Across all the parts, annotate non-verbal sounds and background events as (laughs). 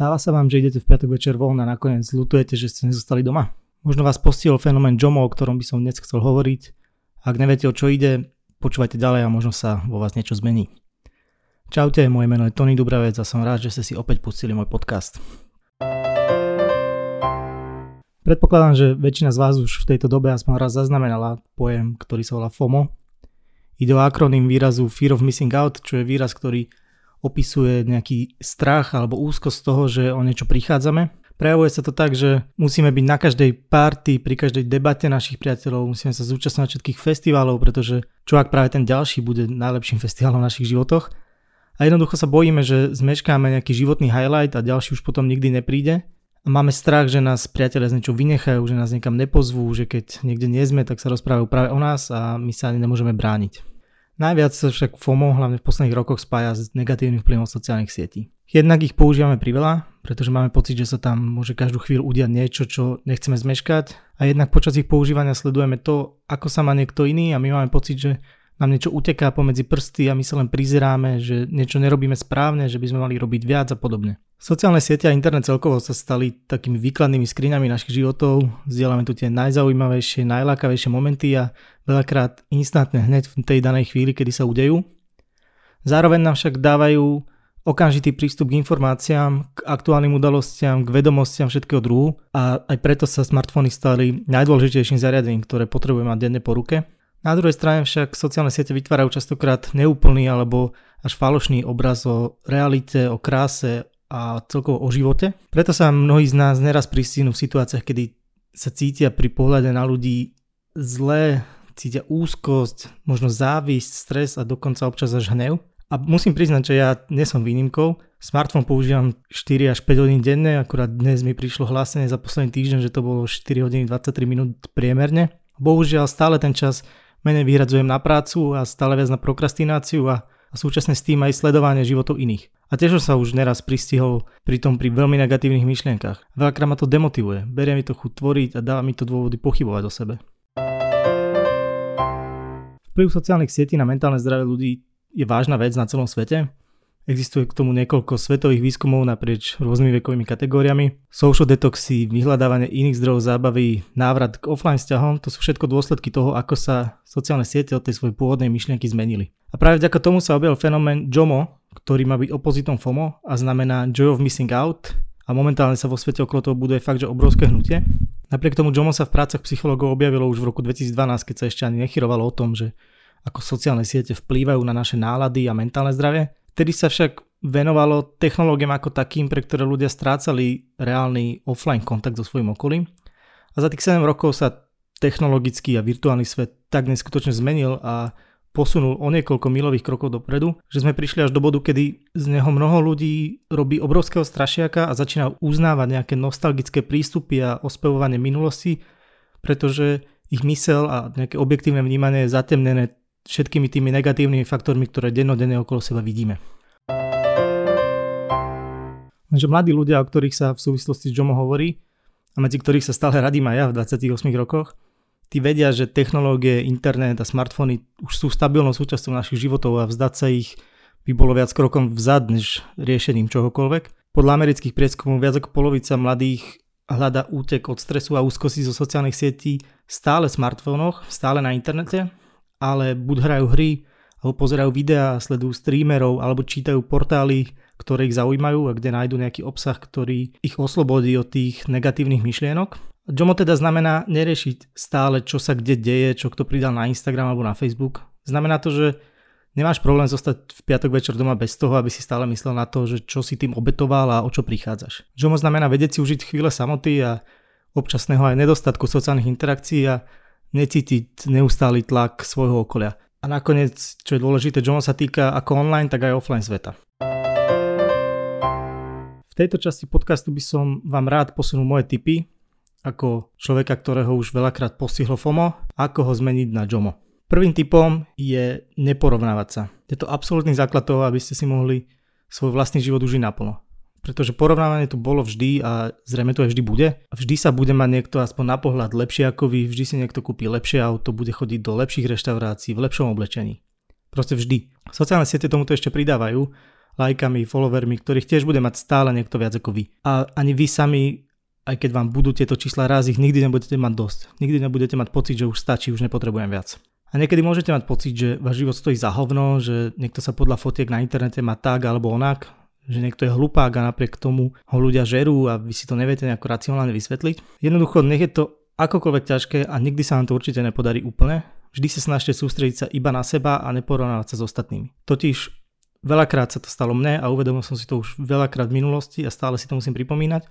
Stáva sa vám, že idete v piatok večer von a nakoniec lutujete, že ste nezostali doma? Možno vás postihol fenomén JOMO, o ktorom by som dnes chcel hovoriť. Ak neviete, o čo ide, počúvajte ďalej a možno sa vo vás niečo zmení. Čaute, moje meno je Tony Dubravec a som rád, že ste si opäť pustili môj podcast. Predpokladám, že väčšina z vás už v tejto dobe aspoň raz zaznamenala pojem, ktorý sa volá FOMO. Ide o akronym výrazu Fear of Missing Out, čo je výraz, ktorý opisuje nejaký strach alebo úzkosť z toho, že o niečo prichádzame. Prejavuje sa to tak, že musíme byť na každej party, pri každej debate našich priateľov, musíme sa zúčastňovať všetkých festivalov, pretože čo ak práve ten ďalší bude najlepším (laughs) festivalom v našich životoch. A jednoducho sa bojíme, že zmeškáme nejaký životný highlight a ďalší už potom nikdy nepríde. A máme strach, že nás priatelia z niečo vynechajú, že nás niekam nepozvú, že keď niekde nie sme, tak sa rozprávajú práve o nás a my sa ani nemôžeme brániť. Najviac sa však FOMO hlavne v posledných rokoch spája s negatívnym vplyvom sociálnych sietí. Jednak ich používame priveľa, pretože máme pocit, že sa tam môže každú chvíľu udiať niečo, čo nechceme zmeškať a jednak počas ich používania sledujeme to, ako sa má niekto iný a my máme pocit, že nám niečo uteká pomedzi prsty a my sa len prizeráme, že niečo nerobíme správne, že by sme mali robiť viac a podobne. Sociálne siete a internet celkovo sa stali takými výkladnými skriňami našich životov, zdieľame tu tie najzaujímavejšie, najlákavejšie momenty a veľakrát instantne hneď v tej danej chvíli, kedy sa udejú. Zároveň nám však dávajú okamžitý prístup k informáciám, k aktuálnym udalostiam, k vedomostiam všetkého druhu a aj preto sa smartfóny stali najdôležitejším zariadením, ktoré potrebujeme mať denne po ruke. Na druhej strane však sociálne siete vytvárajú častokrát neúplný alebo až falošný obraz o realite, o kráse a celkovo o živote. Preto sa mnohí z nás neraz pristínú v situáciách, kedy sa cítia pri pohľade na ľudí zle, cítia úzkosť, možno závisť, stres a dokonca občas až hnev. A musím priznať, že ja nie som výnimkou. Smartfón používam 4 až 5 hodín denne, akurát dnes mi prišlo hlásenie za posledný týždeň, že to bolo 4 hodiny 23 minút priemerne. Bohužiaľ stále ten čas menej vyhradzujem na prácu a stále viac na prokrastináciu a, a súčasne s tým aj sledovanie životov iných. A tiež sa už neraz pristihol pri tom pri veľmi negatívnych myšlienkach. Veľakrát ma to demotivuje, berie mi to chuť tvoriť a dáva mi to dôvody pochybovať o sebe. Vplyv sociálnych sietí na mentálne zdravie ľudí je vážna vec na celom svete Existuje k tomu niekoľko svetových výskumov naprieč rôznymi vekovými kategóriami. Social detoxy, vyhľadávanie iných zdrojov zábavy, návrat k offline vzťahom, to sú všetko dôsledky toho, ako sa sociálne siete od tej svojej pôvodnej myšlienky zmenili. A práve vďaka tomu sa objavil fenomén JOMO, ktorý má byť opozitom FOMO a znamená Joy of Missing Out a momentálne sa vo svete okolo toho buduje fakt, že obrovské hnutie. Napriek tomu JOMO sa v prácach psychológov objavilo už v roku 2012, keď sa ešte ani nechyrovalo o tom, že ako sociálne siete vplývajú na naše nálady a mentálne zdravie. Vtedy sa však venovalo technológiám ako takým, pre ktoré ľudia strácali reálny offline kontakt so svojím okolím. A za tých 7 rokov sa technologický a virtuálny svet tak neskutočne zmenil a posunul o niekoľko milových krokov dopredu, že sme prišli až do bodu, kedy z neho mnoho ľudí robí obrovského strašiaka a začína uznávať nejaké nostalgické prístupy a ospevovanie minulosti, pretože ich mysel a nejaké objektívne vnímanie je zatemnené všetkými tými negatívnymi faktormi, ktoré dennodenne okolo seba vidíme. Lenže mladí ľudia, o ktorých sa v súvislosti s Jomo hovorí, a medzi ktorých sa stále radím aj ja v 28 rokoch, tí vedia, že technológie, internet a smartfóny už sú stabilnou súčasťou našich životov a vzdať sa ich by bolo viac krokom vzad, než riešením čohokoľvek. Podľa amerických prieskumov viac ako polovica mladých hľada útek od stresu a úzkosti zo sociálnych sietí stále v smartfónoch, stále na internete ale buď hrajú hry, alebo pozerajú videá, sledujú streamerov, alebo čítajú portály, ktoré ich zaujímajú a kde nájdu nejaký obsah, ktorý ich oslobodí od tých negatívnych myšlienok. Jomo teda znamená neriešiť stále, čo sa kde deje, čo kto pridal na Instagram alebo na Facebook. Znamená to, že nemáš problém zostať v piatok večer doma bez toho, aby si stále myslel na to, že čo si tým obetoval a o čo prichádzaš. Jomo znamená vedieť si užiť chvíle samoty a občasného aj nedostatku sociálnych interakcií a necítiť neustály tlak svojho okolia. A nakoniec, čo je dôležité, John sa týka ako online, tak aj offline sveta. V tejto časti podcastu by som vám rád posunul moje tipy, ako človeka, ktorého už veľakrát postihlo FOMO, ako ho zmeniť na JOMO. Prvým typom je neporovnávať sa. Je to absolútny základ toho, aby ste si mohli svoj vlastný život užiť naplno pretože porovnávanie tu bolo vždy a zrejme to aj vždy bude. Vždy sa bude mať niekto aspoň na pohľad lepšie ako vy, vždy si niekto kúpi lepšie auto, bude chodiť do lepších reštaurácií, v lepšom oblečení. Proste vždy. Sociálne siete tomuto ešte pridávajú lajkami, followermi, ktorých tiež bude mať stále niekto viac ako vy. A ani vy sami, aj keď vám budú tieto čísla raz, ich nikdy nebudete mať dosť. Nikdy nebudete mať pocit, že už stačí, už nepotrebujem viac. A niekedy môžete mať pocit, že váš život stojí za hovno, že niekto sa podľa fotiek na internete má tak alebo onak, že niekto je hlupák a napriek tomu ho ľudia žerú a vy si to neviete nejako racionálne vysvetliť. Jednoducho, nech je to akokoľvek ťažké a nikdy sa vám to určite nepodarí úplne, vždy sa snažte sústrediť sa iba na seba a neporovnávať sa s ostatnými. Totiž veľakrát sa to stalo mne a uvedomil som si to už veľakrát v minulosti a stále si to musím pripomínať,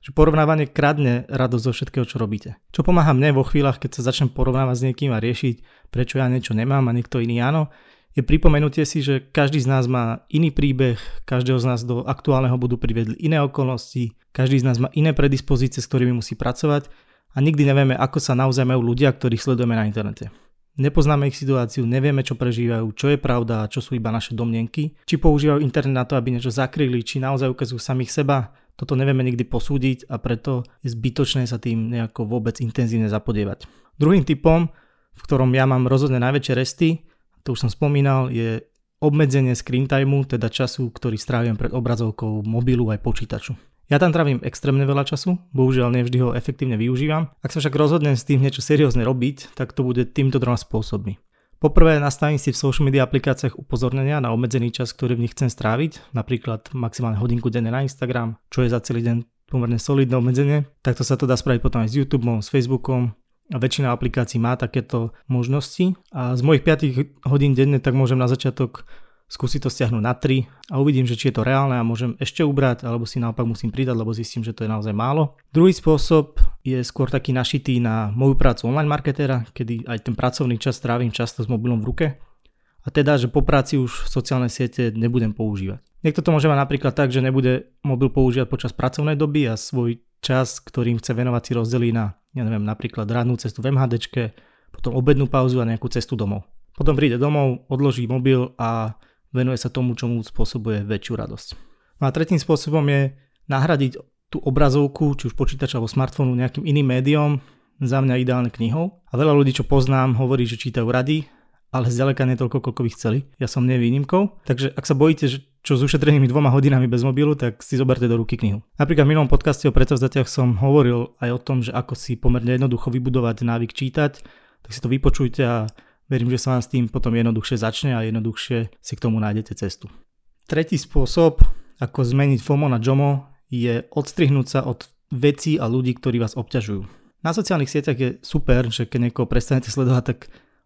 že porovnávanie kradne radosť zo všetkého, čo robíte. Čo pomáha mne vo chvíľach, keď sa začnem porovnávať s niekým a riešiť, prečo ja niečo nemám a niekto iný áno, je pripomenutie si, že každý z nás má iný príbeh, každého z nás do aktuálneho bodu privedli iné okolnosti, každý z nás má iné predispozície, s ktorými musí pracovať a nikdy nevieme, ako sa naozaj majú ľudia, ktorých sledujeme na internete. Nepoznáme ich situáciu, nevieme, čo prežívajú, čo je pravda a čo sú iba naše domnenky, či používajú internet na to, aby niečo zakryli, či naozaj ukazujú samých seba, toto nevieme nikdy posúdiť a preto je zbytočné sa tým nejako vôbec intenzívne zapodievať. Druhým typom, v ktorom ja mám rozhodne najväčšie resty, to už som spomínal, je obmedzenie screen timeu, teda času, ktorý strávim pred obrazovkou mobilu aj počítaču. Ja tam trávim extrémne veľa času, bohužiaľ nevždy ho efektívne využívam. Ak sa však rozhodnem s tým niečo seriózne robiť, tak to bude týmto troma spôsobmi. Poprvé nastavím si v social media aplikáciách upozornenia na obmedzený čas, ktorý v nich chcem stráviť, napríklad maximálne hodinku denne na Instagram, čo je za celý deň pomerne solidné obmedzenie. Takto sa to dá spraviť potom aj s YouTubeom, s Facebookom, väčšina aplikácií má takéto možnosti a z mojich 5 hodín denne tak môžem na začiatok skúsiť to stiahnuť na 3 a uvidím, že či je to reálne a môžem ešte ubrať, alebo si naopak musím pridať, lebo zistím, že to je naozaj málo. Druhý spôsob je skôr taký našitý na moju prácu online marketéra, kedy aj ten pracovný čas trávim často s mobilom v ruke. A teda, že po práci už sociálne siete nebudem používať. Niekto to môže mať napríklad tak, že nebude mobil používať počas pracovnej doby a svoj čas, ktorým chce venovať si rozdelí na, ja neviem, napríklad rannú cestu v MHDčke, potom obednú pauzu a nejakú cestu domov. Potom príde domov, odloží mobil a venuje sa tomu, čo mu spôsobuje väčšiu radosť. No a tretím spôsobom je nahradiť tú obrazovku, či už počítača alebo smartfónu nejakým iným médiom, za mňa ideálne knihou. A veľa ľudí, čo poznám, hovorí, že čítajú rady, ale zďaleka nie toľko, koľko by chceli. Ja som nevýnimkou. Takže ak sa bojíte, že čo s ušetrenými dvoma hodinami bez mobilu, tak si zoberte do ruky knihu. Napríklad v minulom podcaste o predsavzatiach som hovoril aj o tom, že ako si pomerne jednoducho vybudovať návyk čítať, tak si to vypočujte a Verím, že sa vám s tým potom jednoduchšie začne a jednoduchšie si k tomu nájdete cestu. Tretí spôsob, ako zmeniť FOMO na JOMO, je odstrihnúť sa od vecí a ľudí, ktorí vás obťažujú. Na sociálnych sieťach je super, že keď niekoho prestanete sledovať, tak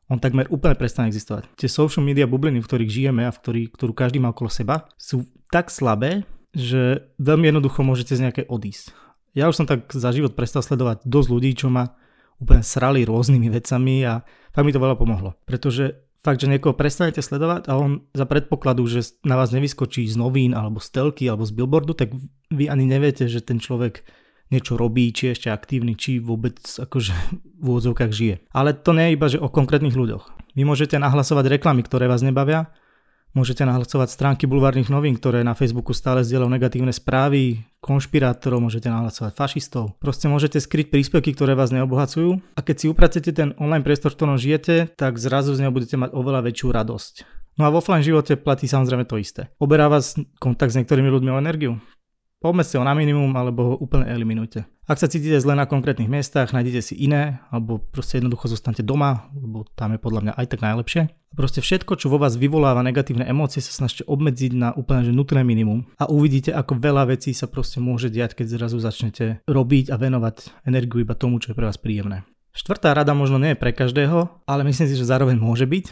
on takmer úplne prestane existovať. Tie social media bubliny, v ktorých žijeme a v ktorý, ktorú každý má okolo seba, sú tak slabé, že veľmi jednoducho môžete z nejaké odísť. Ja už som tak za život prestal sledovať dosť ľudí, čo ma úplne srali rôznymi vecami a fakt mi to veľa pomohlo. Pretože fakt, že niekoho prestanete sledovať a on za predpokladu, že na vás nevyskočí z novín alebo z telky alebo z billboardu, tak vy ani neviete, že ten človek niečo robí, či je ešte aktívny, či vôbec akože v úvodzovkách žije. Ale to nie je iba, že o konkrétnych ľuďoch. Vy môžete nahlasovať reklamy, ktoré vás nebavia, Môžete nahlasovať stránky bulvárnych novín, ktoré na Facebooku stále zdieľajú negatívne správy, konšpirátorov, môžete nahlasovať fašistov. Proste môžete skryť príspevky, ktoré vás neobohacujú a keď si upracete ten online priestor, v ktorom žijete, tak zrazu z neho budete mať oveľa väčšiu radosť. No a v offline živote platí samozrejme to isté. Oberá vás kontakt s niektorými ľuďmi o energiu? Obmedzte ho na minimum alebo ho úplne eliminujte. Ak sa cítite zle na konkrétnych miestach, nájdete si iné alebo proste jednoducho zostanete doma, lebo tam je podľa mňa aj tak najlepšie. Proste všetko, čo vo vás vyvoláva negatívne emócie, sa snažte obmedziť na úplne že nutné minimum a uvidíte, ako veľa vecí sa proste môže diať, keď zrazu začnete robiť a venovať energiu iba tomu, čo je pre vás príjemné. Štvrtá rada možno nie je pre každého, ale myslím si, že zároveň môže byť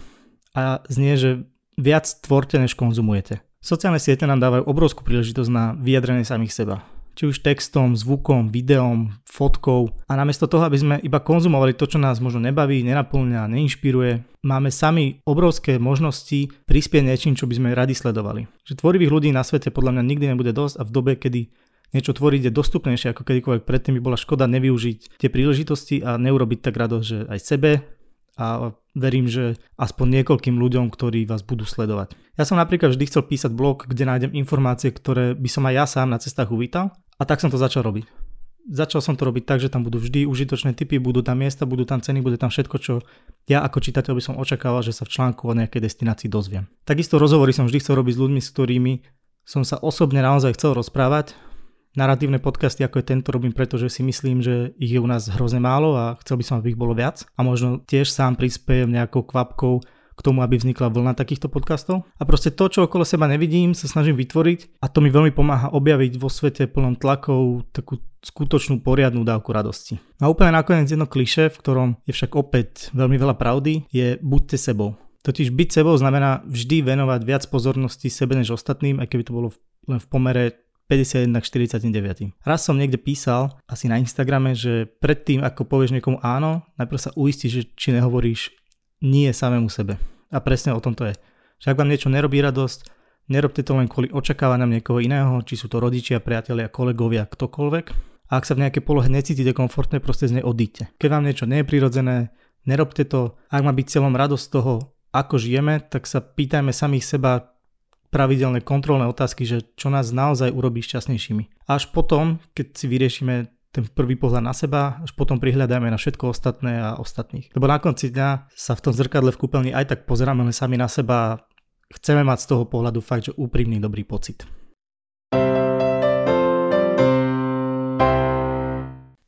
a znie, že viac tvorte, než konzumujete. Sociálne siete nám dávajú obrovskú príležitosť na vyjadrenie samých seba. Či už textom, zvukom, videom, fotkou. A namiesto toho, aby sme iba konzumovali to, čo nás možno nebaví, nenaplňa, neinšpiruje, máme sami obrovské možnosti prispieť niečím, čo by sme radi sledovali. Že tvorivých ľudí na svete podľa mňa nikdy nebude dosť a v dobe, kedy niečo tvoriť je dostupnejšie ako kedykoľvek predtým by bola škoda nevyužiť tie príležitosti a neurobiť tak radosť, že aj sebe, a verím, že aspoň niekoľkým ľuďom, ktorí vás budú sledovať. Ja som napríklad vždy chcel písať blog, kde nájdem informácie, ktoré by som aj ja sám na cestách uvítal a tak som to začal robiť. začal som to robiť tak, že tam budú vždy užitočné typy, budú tam miesta, budú tam ceny, bude tam všetko, čo ja ako čitateľ by som očakával, že sa v článku o nejakej destinácii dozviem. Takisto rozhovory som vždy chcel robiť s ľuďmi, s ktorými som sa osobne naozaj chcel rozprávať. Naratívne podcasty ako je tento robím, pretože si myslím, že ich je u nás hrozne málo a chcel by som, aby ich bolo viac. A možno tiež sám prispiejem nejakou kvapkou k tomu, aby vznikla vlna takýchto podcastov. A proste to, čo okolo seba nevidím, sa snažím vytvoriť a to mi veľmi pomáha objaviť vo svete plnom tlakov takú skutočnú poriadnu dávku radosti. A úplne nakoniec jedno kliše, v ktorom je však opäť veľmi veľa pravdy, je buďte sebou. Totiž byť sebou znamená vždy venovať viac pozornosti sebe než ostatným, aj keby to bolo len v pomere 51 k 49. Raz som niekde písal, asi na Instagrame, že predtým, ako povieš niekomu áno, najprv sa uistíš, či nehovoríš nie samému sebe. A presne o tom to je. Že ak vám niečo nerobí radosť, nerobte to len kvôli očakávaniam niekoho iného, či sú to rodičia, priatelia, kolegovia, ktokoľvek. A ak sa v nejakej polohe necítite komfortne, proste z nej odíďte. Keď vám niečo nie je prirodzené, nerobte to. Ak má byť celom radosť toho, ako žijeme, tak sa pýtajme samých seba pravidelné kontrolné otázky, že čo nás naozaj urobí šťastnejšími. Až potom, keď si vyriešime ten prvý pohľad na seba, až potom prihľadáme na všetko ostatné a ostatných. Lebo na konci dňa sa v tom zrkadle v kúpeľni aj tak pozeráme len sami na seba a chceme mať z toho pohľadu fakt, že úprimný dobrý pocit.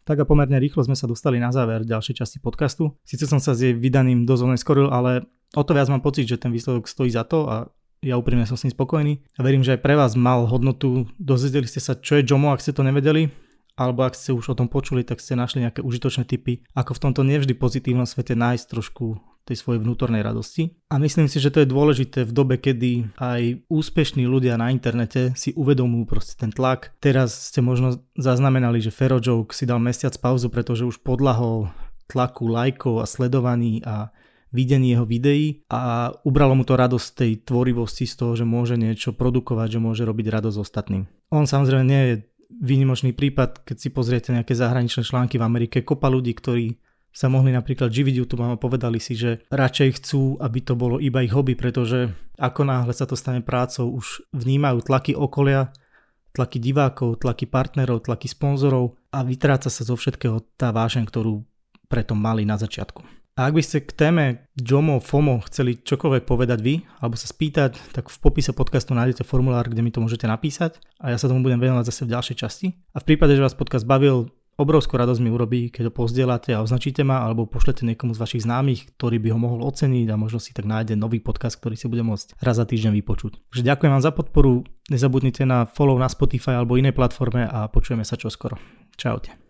Tak a pomerne rýchlo sme sa dostali na záver ďalšej časti podcastu. Sice som sa s jej vydaným dosť oneskoril, ale o to viac mám pocit, že ten výsledok stojí za to a ja úprimne som s ním spokojný. A verím, že aj pre vás mal hodnotu. Dozvedeli ste sa, čo je Jomo, ak ste to nevedeli alebo ak ste už o tom počuli, tak ste našli nejaké užitočné typy, ako v tomto nevždy pozitívnom svete nájsť trošku tej svojej vnútornej radosti. A myslím si, že to je dôležité v dobe, kedy aj úspešní ľudia na internete si uvedomujú proste ten tlak. Teraz ste možno zaznamenali, že Ferojoke si dal mesiac pauzu, pretože už podlahol tlaku lajkov a sledovaní a videní jeho videí a ubralo mu to radosť tej tvorivosti z toho, že môže niečo produkovať, že môže robiť radosť ostatným. On samozrejme nie je výnimočný prípad, keď si pozriete nejaké zahraničné články v Amerike, kopa ľudí, ktorí sa mohli napríklad živiť YouTube a povedali si, že radšej chcú, aby to bolo iba ich hobby, pretože ako náhle sa to stane prácou, už vnímajú tlaky okolia, tlaky divákov, tlaky partnerov, tlaky sponzorov a vytráca sa zo všetkého tá vášeň, ktorú preto mali na začiatku. A ak by ste k téme JOMO, FOMO chceli čokoľvek povedať vy, alebo sa spýtať, tak v popise podcastu nájdete formulár, kde mi to môžete napísať a ja sa tomu budem venovať zase v ďalšej časti. A v prípade, že vás podcast bavil, obrovskú radosť mi urobí, keď ho pozdielate a označíte ma, alebo pošlete niekomu z vašich známych, ktorý by ho mohol oceniť a možno si tak nájde nový podcast, ktorý si bude môcť raz za týždeň vypočuť. Takže ďakujem vám za podporu, nezabudnite na follow na Spotify alebo inej platforme a počujeme sa čoskoro. Čaute.